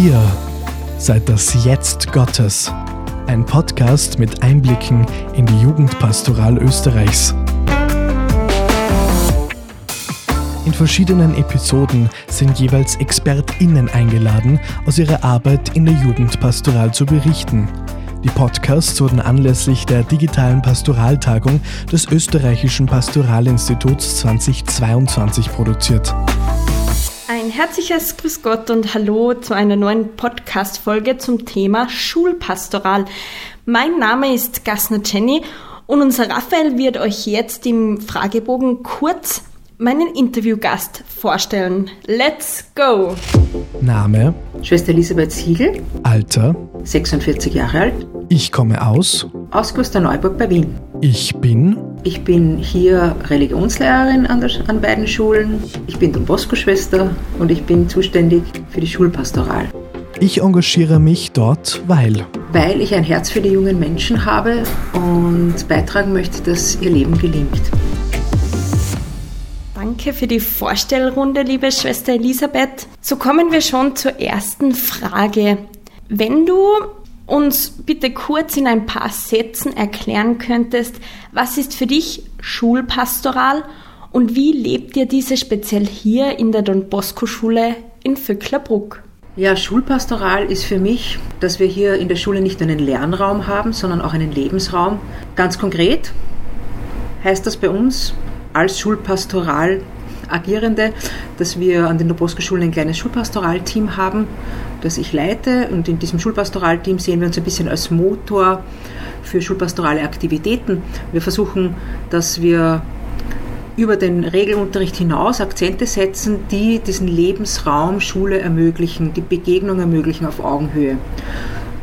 Ihr seid das Jetzt Gottes. Ein Podcast mit Einblicken in die Jugendpastoral Österreichs. In verschiedenen Episoden sind jeweils ExpertInnen eingeladen, aus ihrer Arbeit in der Jugendpastoral zu berichten. Die Podcasts wurden anlässlich der digitalen Pastoraltagung des Österreichischen Pastoralinstituts 2022 produziert. Ein herzliches Grüß Gott und Hallo zu einer neuen Podcast-Folge zum Thema Schulpastoral. Mein Name ist Gassner Jenny und unser Raphael wird euch jetzt im Fragebogen kurz meinen Interviewgast vorstellen. Let's go! Name, Schwester Elisabeth Siegel, Alter, 46 Jahre alt, ich komme aus, aus Klosterneuburg bei Wien. ich bin, Ich bin hier Religionslehrerin an, der, an beiden Schulen. Ich bin Don Bosco-Schwester und ich bin zuständig für die Schulpastoral. ich engagiere mich dort, weil. Weil ich ein Herz für die jungen Menschen habe und beitragen möchte, dass ihr Leben gelingt. Danke für die Vorstellrunde, liebe Schwester Elisabeth. So kommen wir schon zur ersten Frage. Wenn du uns bitte kurz in ein paar Sätzen erklären könntest, was ist für dich Schulpastoral und wie lebt ihr diese speziell hier in der Don Bosco Schule in Vöcklerbruck? Ja, Schulpastoral ist für mich, dass wir hier in der Schule nicht nur einen Lernraum haben, sondern auch einen Lebensraum. Ganz konkret heißt das bei uns als Schulpastoral Agierende, dass wir an den Dobosco-Schulen ein kleines Schulpastoralteam haben, das ich leite. Und in diesem Schulpastoralteam sehen wir uns ein bisschen als Motor für schulpastorale Aktivitäten. Wir versuchen, dass wir über den Regelunterricht hinaus Akzente setzen, die diesen Lebensraum Schule ermöglichen, die Begegnung ermöglichen auf Augenhöhe.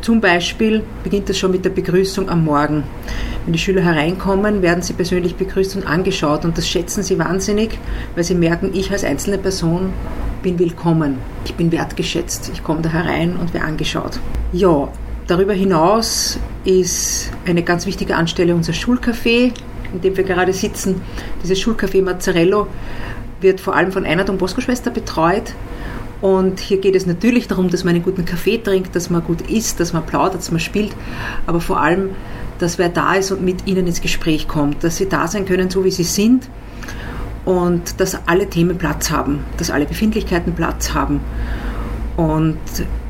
Zum Beispiel beginnt es schon mit der Begrüßung am Morgen. Wenn die Schüler hereinkommen, werden sie persönlich begrüßt und angeschaut und das schätzen sie wahnsinnig, weil sie merken, ich als einzelne Person bin willkommen, ich bin wertgeschätzt, ich komme da herein und werde angeschaut. Ja, darüber hinaus ist eine ganz wichtige Anstelle unser Schulcafé, in dem wir gerade sitzen. Dieses Schulcafé Mazzarello wird vor allem von einer Don Bosco-Schwester betreut. Und hier geht es natürlich darum, dass man einen guten Kaffee trinkt, dass man gut isst, dass man plaudert, dass man spielt, aber vor allem, dass wer da ist und mit ihnen ins Gespräch kommt, dass sie da sein können, so wie sie sind und dass alle Themen Platz haben, dass alle Befindlichkeiten Platz haben. Und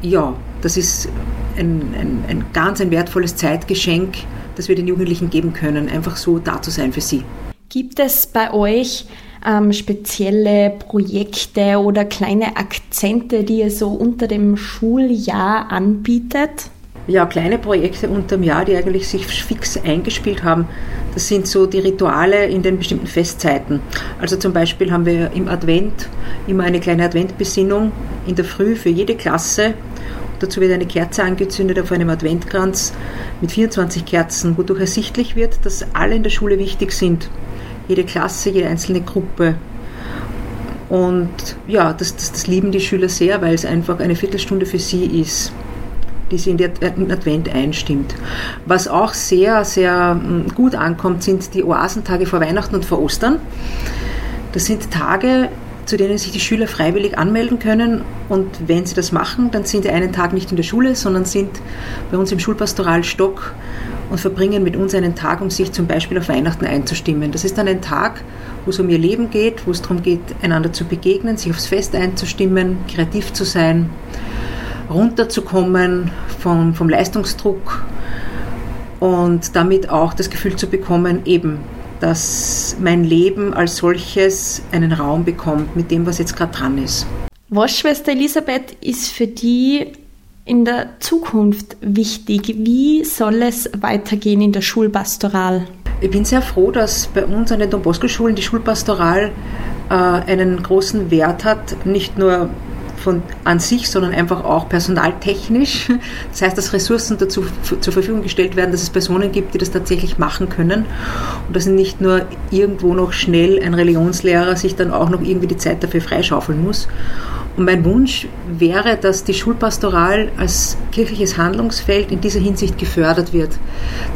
ja, das ist ein, ein, ein ganz ein wertvolles Zeitgeschenk, das wir den Jugendlichen geben können, einfach so da zu sein für sie. Gibt es bei euch ähm, spezielle Projekte oder kleine Akzente, die ihr so unter dem Schuljahr anbietet? Ja, kleine Projekte unterm Jahr, die eigentlich sich fix eingespielt haben. Das sind so die Rituale in den bestimmten Festzeiten. Also zum Beispiel haben wir im Advent immer eine kleine Adventbesinnung in der Früh für jede Klasse. Dazu wird eine Kerze angezündet auf einem Adventkranz mit 24 Kerzen, wodurch ersichtlich wird, dass alle in der Schule wichtig sind. Jede Klasse, jede einzelne Gruppe. Und ja, das, das, das lieben die Schüler sehr, weil es einfach eine Viertelstunde für sie ist die sie in den Advent einstimmt. Was auch sehr, sehr gut ankommt, sind die Oasentage vor Weihnachten und vor Ostern. Das sind Tage, zu denen sich die Schüler freiwillig anmelden können. Und wenn sie das machen, dann sind sie einen Tag nicht in der Schule, sondern sind bei uns im Schulpastoralstock und verbringen mit uns einen Tag, um sich zum Beispiel auf Weihnachten einzustimmen. Das ist dann ein Tag, wo es um ihr Leben geht, wo es darum geht, einander zu begegnen, sich aufs Fest einzustimmen, kreativ zu sein runterzukommen vom, vom Leistungsdruck und damit auch das Gefühl zu bekommen, eben, dass mein Leben als solches einen Raum bekommt mit dem, was jetzt gerade dran ist. Was, Schwester Elisabeth, ist für die in der Zukunft wichtig? Wie soll es weitergehen in der Schulpastoral? Ich bin sehr froh, dass bei uns an den Don Bosco-Schulen die Schulpastoral äh, einen großen Wert hat, nicht nur von an sich, sondern einfach auch personaltechnisch. Das heißt, dass Ressourcen dazu zur Verfügung gestellt werden, dass es Personen gibt, die das tatsächlich machen können und dass nicht nur irgendwo noch schnell ein Religionslehrer sich dann auch noch irgendwie die Zeit dafür freischaufeln muss. Und mein Wunsch wäre, dass die Schulpastoral als kirchliches Handlungsfeld in dieser Hinsicht gefördert wird,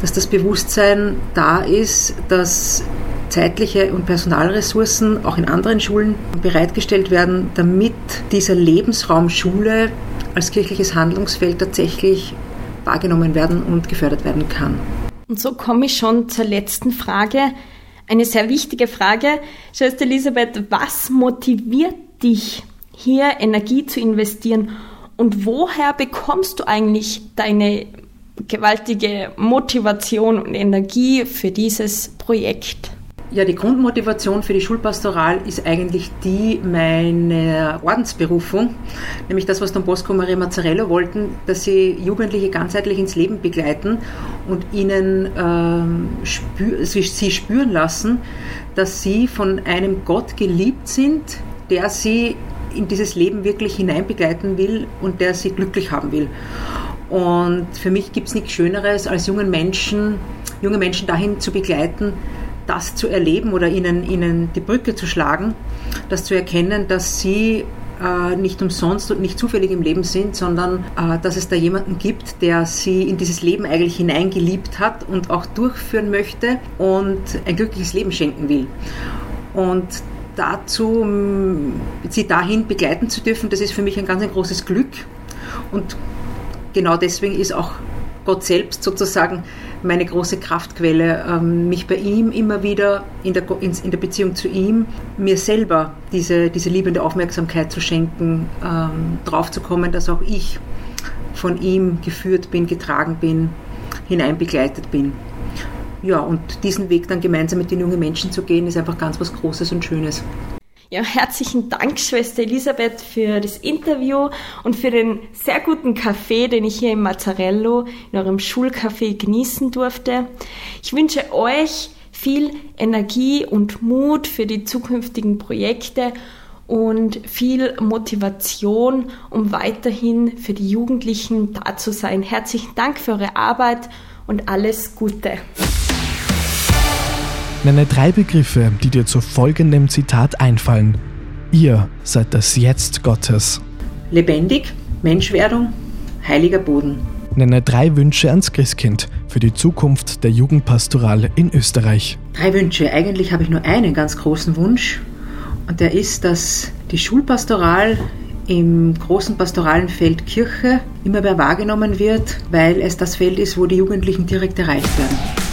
dass das Bewusstsein da ist, dass zeitliche und Personalressourcen auch in anderen Schulen bereitgestellt werden, damit dieser Lebensraum Schule als kirchliches Handlungsfeld tatsächlich wahrgenommen werden und gefördert werden kann. Und so komme ich schon zur letzten Frage. Eine sehr wichtige Frage. Schwester Elisabeth, was motiviert dich, hier Energie zu investieren? Und woher bekommst du eigentlich deine gewaltige Motivation und Energie für dieses Projekt? Ja, die Grundmotivation für die Schulpastoral ist eigentlich die meiner Ordensberufung, nämlich das, was Don Bosco und Maria Mazzarello wollten, dass sie Jugendliche ganzheitlich ins Leben begleiten und ihnen ähm, spür, sie, sie spüren lassen, dass sie von einem Gott geliebt sind, der sie in dieses Leben wirklich hineinbegleiten will und der sie glücklich haben will. Und für mich gibt es nichts Schöneres, als jungen Menschen, junge Menschen dahin zu begleiten, das zu erleben oder ihnen, ihnen die Brücke zu schlagen, das zu erkennen, dass sie äh, nicht umsonst und nicht zufällig im Leben sind, sondern äh, dass es da jemanden gibt, der sie in dieses Leben eigentlich hineingeliebt hat und auch durchführen möchte und ein glückliches Leben schenken will. Und dazu, sie dahin begleiten zu dürfen, das ist für mich ein ganz ein großes Glück. Und genau deswegen ist auch Gott selbst sozusagen meine große Kraftquelle, ähm, mich bei ihm immer wieder in der, in der Beziehung zu ihm, mir selber diese, diese liebende Aufmerksamkeit zu schenken, ähm, drauf zu kommen, dass auch ich von ihm geführt bin, getragen bin, hineinbegleitet bin. Ja, und diesen Weg dann gemeinsam mit den jungen Menschen zu gehen, ist einfach ganz was Großes und Schönes. Ja, herzlichen Dank, Schwester Elisabeth, für das Interview und für den sehr guten Kaffee, den ich hier im Mazzarello, in eurem Schulcafé genießen durfte. Ich wünsche euch viel Energie und Mut für die zukünftigen Projekte und viel Motivation, um weiterhin für die Jugendlichen da zu sein. Herzlichen Dank für eure Arbeit und alles Gute. Nenne drei Begriffe, die dir zu folgendem Zitat einfallen. Ihr seid das Jetzt Gottes. Lebendig, Menschwerdung, heiliger Boden. Nenne drei Wünsche ans Christkind für die Zukunft der Jugendpastoral in Österreich. Drei Wünsche. Eigentlich habe ich nur einen ganz großen Wunsch. Und der ist, dass die Schulpastoral im großen pastoralen Feld Kirche immer mehr wahrgenommen wird, weil es das Feld ist, wo die Jugendlichen direkt erreicht werden.